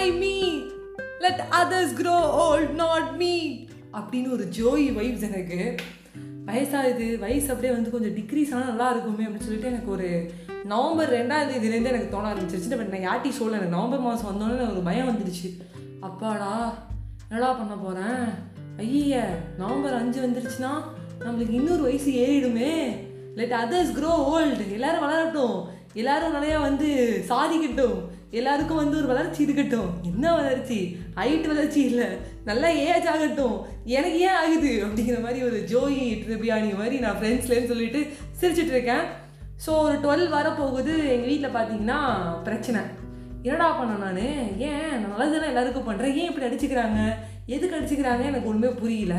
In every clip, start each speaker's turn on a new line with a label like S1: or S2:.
S1: Why me let others grow old not me அப்படின்னு ஒரு Joey vibes எனக்கு. வயசாகுது வயசு அப்படியே வந்து கொஞ்சம் டிக்ரீஸ் ஆனால் நல்லா இருக்குமே அப்படின்னு சொல்லிட்டு எனக்கு ஒரு நவம்பர் ரெண்டாம் தேதியிலேருந்து எனக்கு தோண ஆரம்பிச்சிருச்சு. பட் நான் யார்ட்டி சொல்ல எனக்கு நவம்பர் மாதம் வந்தோடனே ஒரு பயம் வந்துடுச்சு அப்பாடா என்னடா பண்ண போகிறேன் ஐய நவம்பர் அஞ்சு வந்துருச்சுன்னா நம்மளுக்கு இன்னொரு வயசு ஏறிடுமே. லெட் அதர்ஸ் க்ரோ ஓல்டு எல்லோரும் வளரட்டும். எல்லாரும் நிறையா வந்து சாதிக்கட்டும் எல்லாருக்கும் வந்து ஒரு வளர்ச்சி இருக்கட்டும் என்ன வளர்ச்சி? ஹைட் வளர்ச்சி இல்லை. நல்லா ஏஜ் ஆகட்டும். எனக்கு ஏன் ஆகுது? அப்படிங்கிற மாதிரி ஒரு ஜோயி ட்ரிபியானி மாதிரி நான் ஃப்ரெண்ட்ஸ்லேன்னு சொல்லிட்டு சிரிச்சிட்டு இருக்கேன். ஸோ ஒரு டுவெல் வரப்போகுது. எங்கள் வீட்டில் பார்த்தீங்கன்னா பிரச்சனை. என்னடா பண்ண நான்? ஏன்? நான் நல்லது தானே எல்லாருக்கும் பண்ணுறேன் ஏன் இப்படி அடிச்சுக்கிறாங்க? எதுக்கு அடிச்சுக்கிறாங்க? எனக்கு ஒன்றுமே புரியல.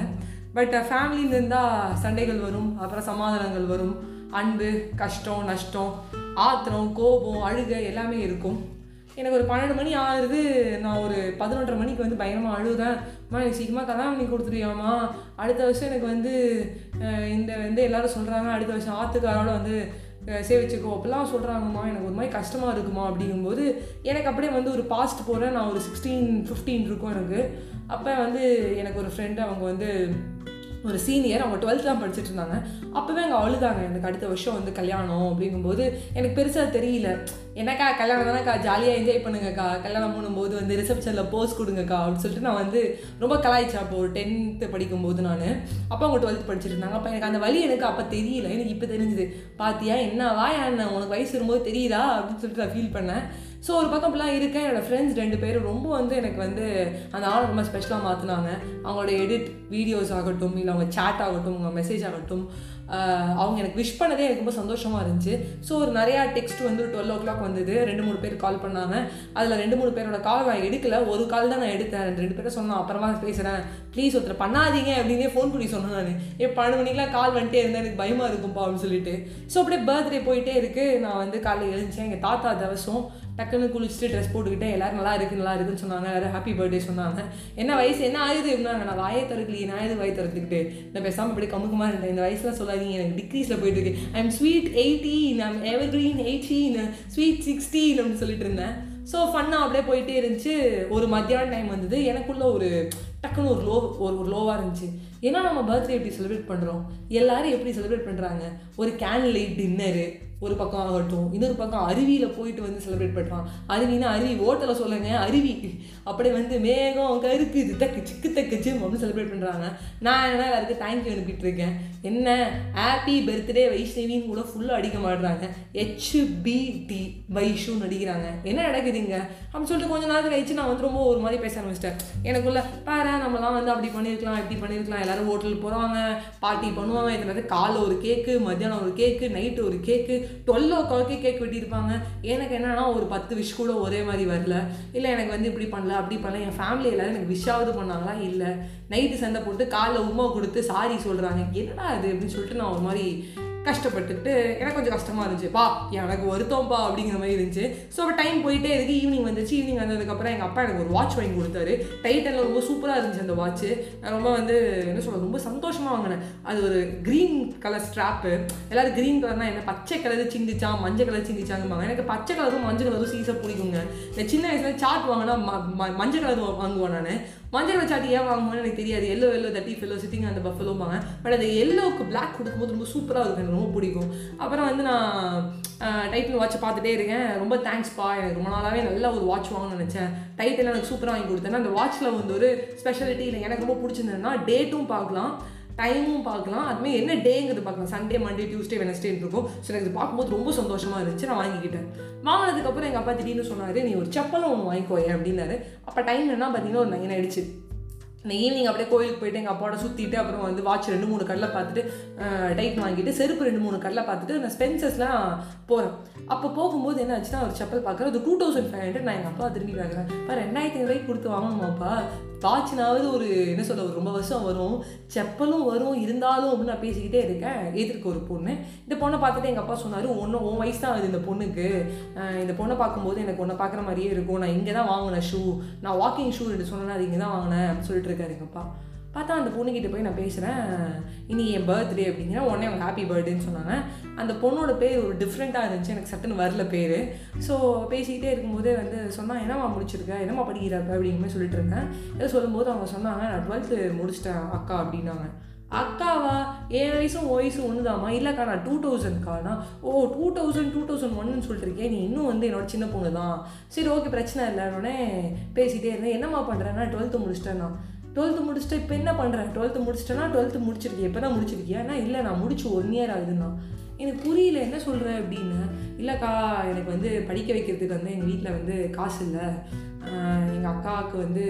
S1: பட் ஃபேமிலின்னு இருந்தால் சண்டைகள் வரும். அப்புறம் சமாதானங்கள் வரும். அன்பு கஷ்டம் நஷ்டம். ஆத்திரம் கோபம் அழுகை எல்லாமே இருக்கும். எனக்கு ஒரு பன்னெண்டு மணி ஆகுது. நான் ஒரு பதினொன்றரை மணிக்கு வந்து பயங்கரமாக அழுகுறேன் அம்மா எனக்கு சீக்கிரமாக கல்யாணம் பண்ணி கொடுத்துருவியாம்மா அடுத்த வருஷம் எனக்கு வந்து இந்த வந்து எல்லாரும் சொல்கிறாங்க அடுத்த வருஷம் ஆற்றுக்காரோட வந்து சேவிச்சுக்கோ. அப்படிலாம் சொல்கிறாங்கம்மா எனக்கு ஒரு மாதிரி கஷ்டமாக இருக்குமா அப்படிங்கும்போது எனக்கு அப்படியே வந்து ஒரு பாஸ்ட் போகிறேன் நான் ஒரு சிக்ஸ்டீன் ஃபிஃப்டீன் இருக்கும் எனக்கு. அப்போ வந்து எனக்கு ஒரு ஃப்ரெண்டு அவங்க வந்து ஒரு சீனியர் அவங்க டுவெல்த் தான் படிச்சுட்டு இருந்தாங்க. அப்போவே அங்கே அழுதாங்க. எனக்கு அடுத்த வருஷம் வந்து கல்யாணம் அப்படிங்கும்போது எனக்கு பெருசாக தெரியல. என்னக்கா கல்யாணம் தானேக்கா? ஜாலியாக என்ஜாய் பண்ணுங்கக்கா. கல்யாணம் பண்ணும்போது வந்து ரிசப்ஷனில் போஸ் கொடுங்கக்கா அப்படின்னு சொல்லிட்டு நான் வந்து ரொம்ப கலாய்ச்சா அப்போ ஒரு டென்த்து படிக்கும்போது நான். அப்போ அவங்க டுவெல்த் படிச்சுட்டு இருந்தாங்க. அப்போ எனக்கு அந்த வழி எனக்கு அப்போ தெரியல. எனக்கு இப்போ தெரிஞ்சுது. பாத்தியா என்னவா என்ன? உனக்கு வயசு வரும்போது தெரியுதா? அப்படின்னு சொல்லிட்டு நான் ஃபீல் பண்ணேன். ஸோ ஒரு பக்கம் இப்படிலாம் இருக்கேன். என்னோடய ஃப்ரெண்ட்ஸ் ரெண்டு பேரும் ரொம்ப வந்து எனக்கு வந்து அந்த ஆள் ரொம்ப ஸ்பெஷலாக மாற்றினாங்க அவங்களோட எடிட் வீடியோஸ் ஆகட்டும் இல்லை அவங்க சேட் ஆகட்டும் உங்கள் மெசேஜ் ஆகட்டும் அவங்க எனக்கு விஷ் பண்ணதே எனக்கு ரொம்ப சந்தோஷமாக இருந்துச்சு. ஸோ ஒரு நிறையா டெக்ஸ்ட் வந்து டுவெல் ஓ கிளாக் வந்தது. ரெண்டு மூணு பேர் கால் பண்ணாங்க. அதில் ரெண்டு மூணு பேரோட கால் நான் எடுக்கல. ஒரு கால் தான் நான் எடுத்தேன். ரெண்டு ரெண்டு பேரும் சொன்னேன் அப்புறமா பேசுகிறேன் ப்ளீஸ் ஒருத்தர் பண்ணாதீங்க. அப்படின்னே ஃபோன் பண்ணி சொன்னேன் நான். ஏன் பன்னெண்டு மணிக்கெலாம் கால் வந்துட்டே இருந்தேன். எனக்கு பயமாக இருக்கும்ப்பா அப்படின்னு சொல்லிட்டு. ஸோ அப்படியே பர்த்டே போயிட்டே இருக்குது நான் வந்து காலையில் எழுந்தேன். எங்கள் தாத்தா தவசம். டக்குன்னு குளிச்சுட்டு ட்ரெஸ் போட்டுக்கிட்டேன் எல்லோரும் நல்லா இருக்குது நல்லா இருக்குன்னு சொன்னாங்க. எல்லாரும் ஹாப்பி பர்த்டே சொன்னாங்க. என்ன வயசு என்ன ஆயுது அப்படின்னாங்க நான் வாயை திறக்கலையே நான் ஆயுது வாய் திறந்துக்கிட்டு? நான் பேசாமல் இப்படி கமுக்கமாக இருந்தேன். இந்த வயசுலாம் சொல்லாதீங்க எனக்கு டிக்ரீஸில் போயிட்டு இருக்கு. I am sweet eighteen I'm evergreen eighteen sweet sixteen அப்படின்னு சொல்லிட்டு இருந்தேன். ஸோ ஃபன்னாக அப்படியே போயிட்டே இருந்துச்சு. ஒரு மத்தியான டைம் வந்தது. எனக்குள்ள ஒரு டக்குன்னு ஒரு லோ ஒரு ஒரு லோவாக இருந்துச்சு. ஏன்னா நம்ம பர்த்டே எப்படி செலிப்ரேட் பண்ணுறோம் எல்லாரும் எப்படி செலிப்ரேட் பண்ணுறாங்க ஒரு கேன் லைட் டின்னரு ஒரு பக்கம் ஆகட்டும் இன்னொரு பக்கம் அருவியில் போயிட்டு வந்து செலிப்ரேட் பண்ணுறான் அருவினா அருவி ஓட்டலை சொல்லுங்க அருவி. அப்படியே வந்து மேகம் கருக்கு இது தக்கு சிக்கு தக்கு ஜிம் அப்படின்னு செலிப்ரேட் பண்ணுறாங்க நான் என்ன எல்லாருக்கும் தேங்க்யூ அனுப்பிட்டு இருக்கேன். என்ன? ஹாப்பி பர்த்டே வைஷ்ணவின்னு கூட ஃபுல்லாக அடிக்க மாட்டுறாங்க ஹெச்பிடி வைஷுன்னு அடிக்கிறாங்க என்ன நடக்குதுங்க? அப்படின்னு சொல்லிட்டு கொஞ்ச நேரத்தில் கழிச்சு நான் வந்து ரொம்ப ஒரு மாதிரி பேச ஆரம்பிச்சிட்டேன். எனக்குள்ள பாரு நம்மலாம் வந்து அப்படி பண்ணியிருக்கலாம் இப்படி பண்ணியிருக்கலாம் எல்லோரும் ஹோட்டல் போகிறாங்க பார்ட்டி பண்ணுவாங்க. இதில் காலை காலைல ஒரு கேக்கு மத்தியானம் ஒரு கேக்கு நைட்டு ஒரு கேக்கு டுவெல் ஓ கிளாக்கே கேக் வெட்டியிருப்பாங்க. எனக்கு என்னன்னா ஒரு பத்து விஷ் கூட ஒரே மாதிரி வரல. இல்லை எனக்கு வந்து இப்படி பண்ணல அப்படி பண்ணல. என் ஃபேமிலி எல்லோரும் எனக்கு விஷாவது பண்ணாங்களா? இல்லை. நைட்டு சண்டை போட்டு காலைல உமா கொடுத்து சாரி சொல்கிறாங்க என்னடா அது அப்படின்னு சொல்லிட்டு நான் ஒரு மாதிரி கஷ்டப்பட்டுக்கிட்டு எனக்கு கொஞ்சம் கஷ்டமாக இருந்துச்சு. பா எனக்கு வருத்தம்ப்பா அப்படிங்கிற மாதிரி இருந்துச்சு. ஸோ அப்போ டைம் போயிட்டே இருக்கு. ஈவினிங் வந்துச்சு. ஈவினிங் வந்ததுக்கப்புறம் எங்கள் அப்பா எனக்கு ஒரு வாட்ச் வாங்கி கொடுத்தாரு. டைட்டனில் ரொம்ப சூப்பராக இருந்துச்சு அந்த வாட்ச் நான் ரொம்ப வந்து என்ன சொல்கிறது ரொம்ப சந்தோஷமாக வாங்கினேன். அது ஒரு க்ரீன் கலர் ஸ்ட்ராப்பு எல்லோரும் க்ரீன் கலர்னா என்ன? பச்சை கலர் சிந்திச்சா மஞ்சள் கலர் சிந்திச்சாங்கம்பாங்க எனக்கு பச்சை கலரும் மஞ்சள் கலரும் சீசாக பிடிக்குங்க. இந்த சின்ன வயசுல சாட் வாங்கினா ம- ம- மஞ்சள் கலர் வாங்குவேன் நான். மஞ்சள் கலர் அது ஏன் வாங்குவோம்னு எனக்கு தெரியாது. எல்லோ எல்லோ தட்டி ஃபெல்லோ சிட்டிங் அந்த பஃபலோம்பாங்க பட் அந்த எல்லோவுக்கு பிளாக் கொடுக்கும்போது ரொம்ப சூப்பராக இருக்கும். எனக்கு ரொம்ப பிடிக்கும். அப்புறம் வந்து நான் டைட்டில் வாட்ச் பார்த்துட்டே இருக்கேன். ரொம்ப தேங்க்ஸ்ப்பா எனக்கு ரொம்ப நாளாகவே நல்ல ஒரு வாட்ச் வாங்கணும்னு நினச்சேன். டைட்டில் எனக்கு சூப்பராக வாங்கி கொடுத்தேன். அந்த வாட்ச்சில் வந்து ஒரு ஸ்பெஷாலிட்டி இல்லை. எனக்கு ரொம்ப பிடிச்சிருந்ததுன்னா டேட்டும் பார்க்கலாம். டைமும் பார்க்கலாம். அதுமாதிரி என்ன டேங்கிறது பார்க்கலாம். சண்டே மண்டே டியூஸ்டே வெனஸ்டேன்னு இருக்கும். ஸோ எனக்கு இது பார்க்கும்போது ரொம்ப சந்தோஷமாக இருந்துச்சு. நான் வாங்கிக்கிட்டேன். வாங்கினதுக்கப்புறம் எங்கள் அப்பா திடீர்னு சொன்னார் நீ ஒரு செப்பலும் ஒன்று வாங்கிக்கோயே அப்படின்னாரு. அப்போ டைம் என்ன பார்த்தீங்கன்னா ஒரு நைன் ஆயிடுச்சு. நான் ஈவினிங் அப்படியே கோயிலுக்கு போயிட்டு எங்கள் அப்பாவோட சுற்றிட்டு அப்புறம் வந்து வாட்ச் ரெண்டு மூணு கடலை பார்த்துட்டு டைட் வாங்கிட்டு செருப்பு ரெண்டு மூணு கல்லை பார்த்துட்டு நான் ஸ்பென்சஸ்லாம் போகிறேன் அப்போ போகும்போது என்ன ஆச்சுன்னா ஒரு செப்பல் பார்க்குறேன். அது டூ தௌசண்ட் ஃபைவ் ஹண்ட்ரட் நான் எங்கள் அப்பா திரும்பி பார்க்குறேன். இப்போ ரெண்டாயிரத்தி ஐநூறுபாய் கொடுத்து வாங்கணுமாப்பா? வாட்சினாவது ஒரு என்ன சொல்ல ஒரு ரொம்ப வருஷம் வரும். செப்பலும் வரும் இருந்தாலும் அப்படின்னு நான் பேசிக்கிட்டே இருக்கேன். எதிர்க்க ஒரு பொண்ணு. இந்த பொண்ணை பார்த்துட்டு எங்கள் அப்பா சொன்னார் ஒன்று உன் வயசு தான் ஆகுது இந்த பொண்ணுக்கு. இந்த பொண்ணை பார்க்கும்போது எனக்கு ஒன்றை பார்க்குற மாதிரியே இருக்கும். நான் இங்கே தான் வாங்கினேன் ஷூ நான் வாக்கிங் ஷூ ரெண்டு சொன்னேன் அது இங்கே தான் வாங்கினேன். அப்படின்னு சொல்லிட்டு இருக்காரு எங்கள் அப்பா பார்த்தா அந்த பொண்ணுக்கிட்ட போய் நான் பேசுகிறேன் இனி என் பர்த்டே அப்படிங்கிற உடனே அவங்க ஹாப்பி பர்த்டேன்னு சொன்னாங்க. அந்த பொண்ணோட பேர் ஒரு டிஃப்ரெண்ட்டாக இருந்துச்சு. எனக்கு சட்டுன்னு வரல பேர். ஸோ பேசிக்கிட்டே இருக்கும்போதே வந்து சொன்னால் என்னம்மா முடிச்சிருக்க? என்னம்மா படிக்கிறப்ப அப்படிங்கிற மாதிரி சொல்லிட்டு இருந்தேன். ஏதோ சொல்லும்போது அவங்க சொன்னாங்க நான் டுவெல்த்து முடிச்சிட்டேன் அக்கா அப்படின்னாங்க. அக்காவா? என் வயசும் வயசும் ஒன்று தாம்மா இல்லைக்கா நான் டூ தௌசண்ட்க்கானா ஓ டூ தௌசண்ட் டூ தௌசண்ட் ஒன்னு சொல்லிட்டுருக்கேன் நீ இன்னும் வந்து என்னோட சின்ன பொண்ணு தான். சரி ஓகே பிரச்சனை இல்லைன்னொடனே பேசிகிட்டே இருந்தேன். என்னம்மா பண்ணுறேன்னா டுவெல்த்து முடிச்சிட்டேன் நான் டுவெல்த்து முடிச்சுட்டு இப்போ என்ன பண்ணுறேன் டுவெல்த்து முடிச்சிட்டேன்னா டுவெல்த்து முடிச்சிருக்கேன் இப்போ தான் முடிச்சிருக்கியா? ஆனால் இல்லை நான் முடிச்சு ஒன் இயர் ஆகுதுண்ணா. எனக்கு புரியல என்ன சொல்கிறேன் அப்படின்னு. இல்லைக்கா எனக்கு வந்து படிக்க வைக்கிறதுக்கு வந்து எங்கள் வீட்டில் வந்து காசு இல்லை. எங்கள் அக்காவுக்கு வந்து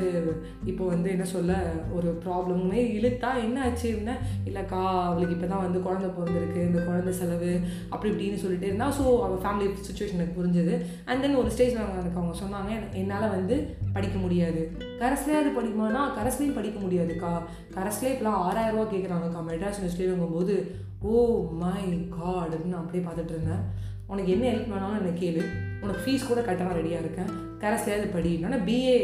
S1: இப்போ வந்து என்ன சொல்ல ஒரு ப்ராப்ளமே இழுத்தா என்ன ஆச்சு? இல்லைக்கா அவளுக்கு இப்போ தான் வந்து குழந்த பிறந்திருக்கு இந்த குழந்தை செலவு அப்படி இப்படின்னு சொல்லிட்டு இருந்தா ஸோ அவள் ஃபேமிலி சுச்சுவேஷன் எனக்கு புரிஞ்சுது. அண்ட் தென் ஒரு ஸ்டேஜில் எனக்கு அவங்க சொன்னாங்க என்னால் வந்து படிக்க முடியாது. கரஸ்லேயாவது படிக்குமானா கரஸ்லேயும் படிக்க முடியாதுக்கா. கரஸ்லேயே இப்போலாம் ஆறாயிரம் ரூபா கேட்குறாங்கக்கா மெட்ராஸ் யூனிவர்சிட்டியில் போது ஓ மை காட் அப்படின்னு நான் அப்படியே பார்த்துட்டு இருந்தேன். உனக்கு என்ன ஹெல்ப் வேணாலும் எனக்கு கேளு. உனக்கு ஃபீஸ் கூட கட்டலாம் ரெடியாக இருக்கேன். கரஸ்லேயாவது படி இல்லைன்னா பிஏ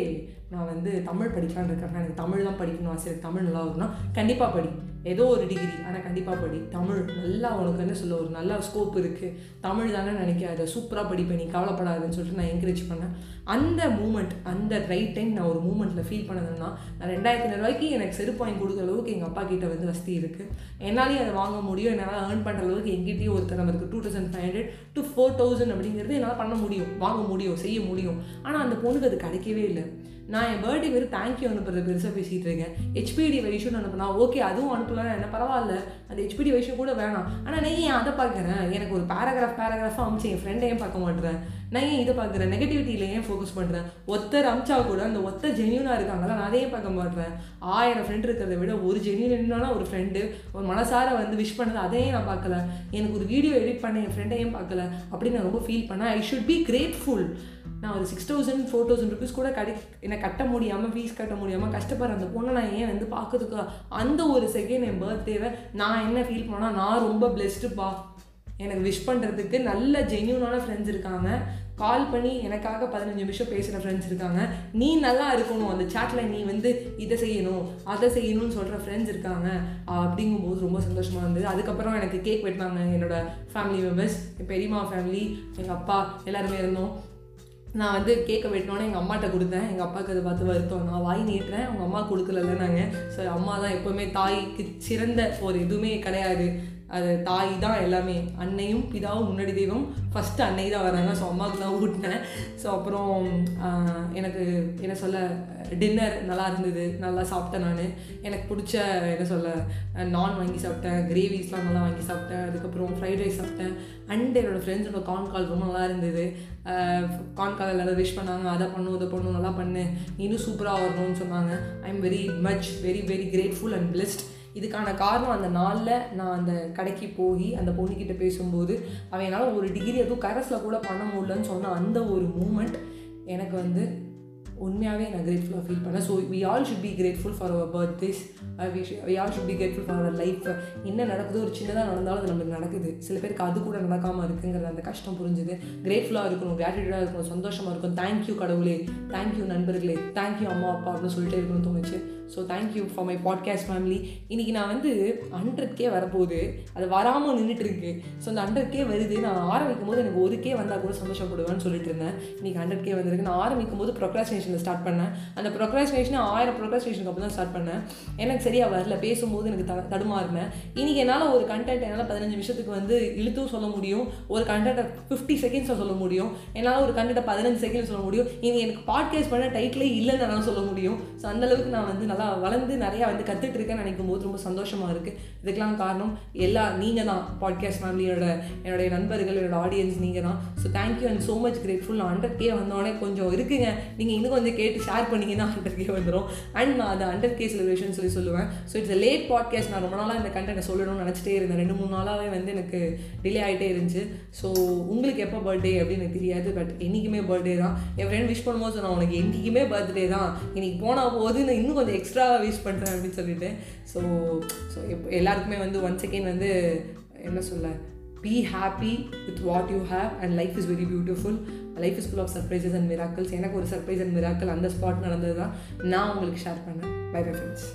S1: நான் வந்து தமிழ் படிக்கலான்னு இருக்கேன். எனக்கு தமிழ் தான் படிக்கணும். ஆசை தமிழ் நல்லா வரும்னா கண்டிப்பாக படி. ஏதோ ஒரு டிகிரி ஆனால் கண்டிப்பாக படி. தமிழ் நல்லா உனக்கு என்ன சொல்ல ஒரு நல்ல ஸ்கோப் இருக்குது தமிழ் தானே நினைக்காத. சூப்பராக படிப்பேன் நீ கவலைப்படாதுன்னு சொல்லிட்டு நான் என்கரேஜ் பண்ணேன். அந்த மூமெண்ட் அந்த ரைட் டைம் நான் ஒரு மூமெண்ட்டில் ஃபீல் பண்ணதுன்னா நான் ரெண்டாயிரத்தி ரூபாய்க்கு எனக்கு செருப்பு வாங்கி கொடுக்குற அளவுக்கு எங்கள் அப்பா கிட்ட வந்து வசதி இருக்குது என்னாலேயும் அதை வாங்க முடியும். என்னால் ஏர்ன் பண்ணுற அளவுக்கு எங்கிட்டேயும் ஒருத்தன் நமக்கு இருக்குது two thousand five hundred to four thousand அப்படிங்கிறது என்னால் பண்ண முடியும். வாங்க முடியும் செய்ய முடியும். ஆனால் அந்த பொண்ணுக்கு அது கிடைக்கவே இல்லை. நான் என் பர்த்டே வெறும் தேங்க்யூ அனுப்புறது பெருசாக பேசிகிட்டு இருக்கேன். ஹெச்பிடி வெரிஷன் அனுப்புனா ஓகே அதுவும் அனுப்பலாம் என்ன பரவாயில்ல. அந்த ஹெச்பிடி வயசு கூட வேணாம். ஆனால் நான் ஏன் அதை பார்க்குறேன்? எனக்கு ஒரு பேராகிராஃப் பேராகிராஃபாக அமிச்சு என் ஃப்ரெண்டை ஏன் பார்க்க மாட்டேறேன் நான் ஏன் இதை பார்க்குறேன்? நெகட்டிவிட்டியில் ஏன் ஃபோக்கஸ் பண்ணுறேன் ஒத்தர் அமிச்சா கூட அந்த ஒத்த ஜென்யூனாக இருக்காங்களா நான் அதையே பார்க்க மாட்டேறேன் ஆயிரம் ஃப்ரெண்டு இருக்கிறத விட ஒரு ஜென்யூனான ஒரு ஃப்ரெண்டு ஒரு மனசார வந்து விஷ் பண்ணது அதையே நான் பார்க்கல. எனக்கு ஒரு வீடியோ எடிட் பண்ண என் ஃப்ரெண்டையும் பார்க்கல? அப்படின்னு நான் ரொம்ப ஃபீல் பண்ணேன். ஐ ஷுட் பி கிரேட்ஃபுல் நான் ஒரு six thousand four thousand rupees கூட கடை என்னை கட்ட முடியாமல் ஃபீஸ் கட்ட முடியாமல் கஷ்டப்படுற அந்த பொண்ணை நான் ஏன் வந்து பார்க்கறதுக்கு அந்த ஒரு செகண்ட் என் பர்த்டேவை நான் என்ன ஃபீல் பண்ணால் நான் ரொம்ப பிளெஸ்டுப்பா எனக்கு விஷ் பண்ணுறதுக்கு நல்ல ஜென்யூனான ஃப்ரெண்ட்ஸ் இருக்காங்க. கால் பண்ணி எனக்காக பதினஞ்சு நிமிஷம் பேசுகிற ஃப்ரெண்ட்ஸ் இருக்காங்க. நீ நல்லா இருக்கணும். அந்த சாட்டில் நீ வந்து இதை செய்யணும் அதை செய்யணும்னு சொல்கிற ஃப்ரெண்ட்ஸ் இருக்காங்க. அப்படிங்கும்போது ரொம்ப சந்தோஷமாக இருந்தது. அதுக்கப்புறம் எனக்கு கேக் வெட்டினாங்க என்னோட ஃபேமிலி மெம்பர்ஸ் என் பெரியம்மா ஃபேமிலி எங்கள் அப்பா எல்லாருமே இருந்தோம். நான் வந்து கேக்கை வெட்டினோன்னே எங்கள் அம்மாட்ட கொடுத்தேன். எங்கள் அப்பாவுக்கு அதை பார்த்து வருத்தம். நான் வாய் நீட்டுறேன். அவங்க அம்மா கொடுக்கலல்ல நாங்கள் ஸோ அம்மா தான் எப்போவுமே தாய்க்கு சிறந்த ஒரு எதுவுமே கிடையாது. அது தாய் தான் எல்லாமே. அன்னையும் பிதாவும் முன்னாடி தெய்வம். ஃபஸ்ட்டு அன்னை தான் வராங்க. ஸோ அம்மாவுக்கு தான் ஊட்டினேன். ஸோ அப்புறம் எனக்கு என்ன சொல்ல டின்னர் நல்லா இருந்தது. நல்லா சாப்பிட்டேன் நான். எனக்கு பிடிச்ச என்ன சொல்ல நான் வாங்கி சாப்பிட்டேன். கிரேவிஸ்லாம் நல்லா வாங்கி சாப்பிட்டேன். அதுக்கப்புறம் ஃப்ரைட் ரைஸ் சாப்பிட்டேன். அண்ட் என்னோடய ஃப்ரெண்ட்ஸோட கான் கால் ரொம்ப நல்லா இருந்தது. கான் கால் எல்லாரும் விஷ் பண்ணாங்க. அதை பண்ணும் இதை பண்ணும் நல்லா பண்ணு. இன்னும் சூப்பராக வரணும்னு சொன்னாங்க. I am very much very very grateful and blessed இதுக்கான காரணம் அந்த நாளில் நான் அந்த கடைக்கு போய் அந்த பொண்ணுக்கிட்ட பேசும்போது அவன் என்னால் ஒரு டிகிரி எதுவும் கரஸில் கூட பண்ண முடியலன்னு சொன்ன அந்த ஒரு மூமெண்ட் எனக்கு வந்து உண்மையாகவே நான் கிரேட்ஃபுல்லாக ஃபீல் பண்ணேன். So we all should be grateful for our birthdays we all should be grateful for our life என்ன நடக்குது ஒரு சின்னதாக நடந்தாலும் அது நம்மளுக்கு நடக்குது. சில பேருக்கு அது கூட நடக்காமல் இருக்குங்கிறது அந்த கஷ்டம் புரிஞ்சுது. கிரேட்ஃபுல்லாக இருக்கணும் கிராட்டிடியூடாக இருக்கணும் சந்தோஷமாக இருக்கும் தேங்க்யூ கடவுளே. தேங்க்யூ நண்பர்களே. தேங்க்யூ அம்மா அப்பா அப்படின்னு சொல்லிட்டே இருக்கணும்னு தோணுச்சு. So thank you for my podcast family இன்றைக்கி நான் வந்து ஹண்ட்ரட் கே வரப்போகுது. அது வராமல் நின்றுட்டு இருக்கு. ஸோ அந்த ஹண்ட்ரட் கே வருது. நான் ஆரம்பிக்கும் போது எனக்கு ஒரு கே வந்தால் கூட சந்தோஷப்படுவேன்னு சொல்லிட்டு இருந்தேன். இன்றைக்கி ஹண்ட்ரட் கே வந்திருக்கு. நான் ஆரம்பிக்கும் போது ப்ரொக்ராஸ்டினேஷனில் ஸ்டார்ட் பண்ணேன். அந்த ப்ரொக்ராஸ்டினேஷன் ஆயிரம் ப்ரொக்ரஸ்டினேஷனுக்கு அப்புறம் தான் ஸ்டார்ட் பண்ணேன். எனக்கு சரியாக வரல பேசும்போது எனக்கு த தடுமாறினேன். இன்றைக்கி என்னால் ஒரு கண்டென்ட் என்னால் பதினஞ்சு நிமிஷத்துக்கு வந்து இழுத்தும் சொல்ல முடியும். ஒரு கண்டென்ட்டை ஃபிஃப்டி செகண்ட்ஸில் சொல்ல முடியும். என்னால் ஒரு கண்டென்ட்டை பதினஞ்சு செகண்ட் சொல்ல முடியும். இனி எனக்கு பாட்காஸ்ட் பண்ண டைட்டிலே இல்லைன்னு என்னால் சொல்ல முடியும். ஸோ அந்தளவுக்கு நான் வந்து நல்லா வளர்ந்து நிறையா வந்து கற்றுட்டு இருக்கேன்னு நினைக்கும் போது ரொம்ப சந்தோஷமாக இருக்குது இதுக்கெல்லாம் காரணம் எல்லா நீங்கள் தான் பாட்காஸ்ட் ஃபேமிலியோட என்னுடைய நண்பர்கள் என்னோட ஆடியன்ஸ் நீங்கள் தான் so thank you and so much grateful நான் ஹண்ட்ரட் கே வந்தோடனே கொஞ்சம் இருக்குங்க. நீங்கள் இன்னும் வந்து கேட்டு ஷேர் பண்ணிங்கன்னா அண்டர் கே வந்துடும் அண்ட் நான் அதை அண்டர் கே செலிப்ரேஷன் சொல்லி சொல்லுவேன். ஸோ இட்ஸ் லேட் பாட்காஸ்ட் நான் ரொம்ப நாளாக இந்த கண்டென்ட்டை சொல்லணும்னு நினச்சிட்டே இருந்தேன். ரெண்டு மூணு நாளாகவே வந்து எனக்கு டிலே ஆகிட்டே இருந்துச்சு. ஸோ உங்களுக்கு எப்போ பர்த்டே அப்படின்னு எனக்கு தெரியாது. பட் என்றைக்குமே பர்த்டே தான். என் ஃப்ரெண்ட் விஷ் பண்ணும்போது நான் உனக்கு என்றைக்குமே பர்த்டே தான். இன்னைக்கு போனால் போது நான் இன்னும் கொஞ்சம் எக்ஸ்ட்ராவாக விஷ் பண்ணுறேன் அப்படின்னு சொல்லிட்டு. ஸோ ஸோ எப் எல்லாருக்குமே வந்து ஒன் செகண்ட் வந்து என்ன சொல்ல be happy with what you have and life is very beautiful life is full of surprises and miracles எனக்கு ஒரு சர்ப்ரைஸ் அண்ட் மிராக்கள் அந்த ஸ்பாட் நடந்தது தான் நான் உங்களுக்கு ஷேர் பண்ணேன் பை பை ஃப்ரெண்ட்ஸ்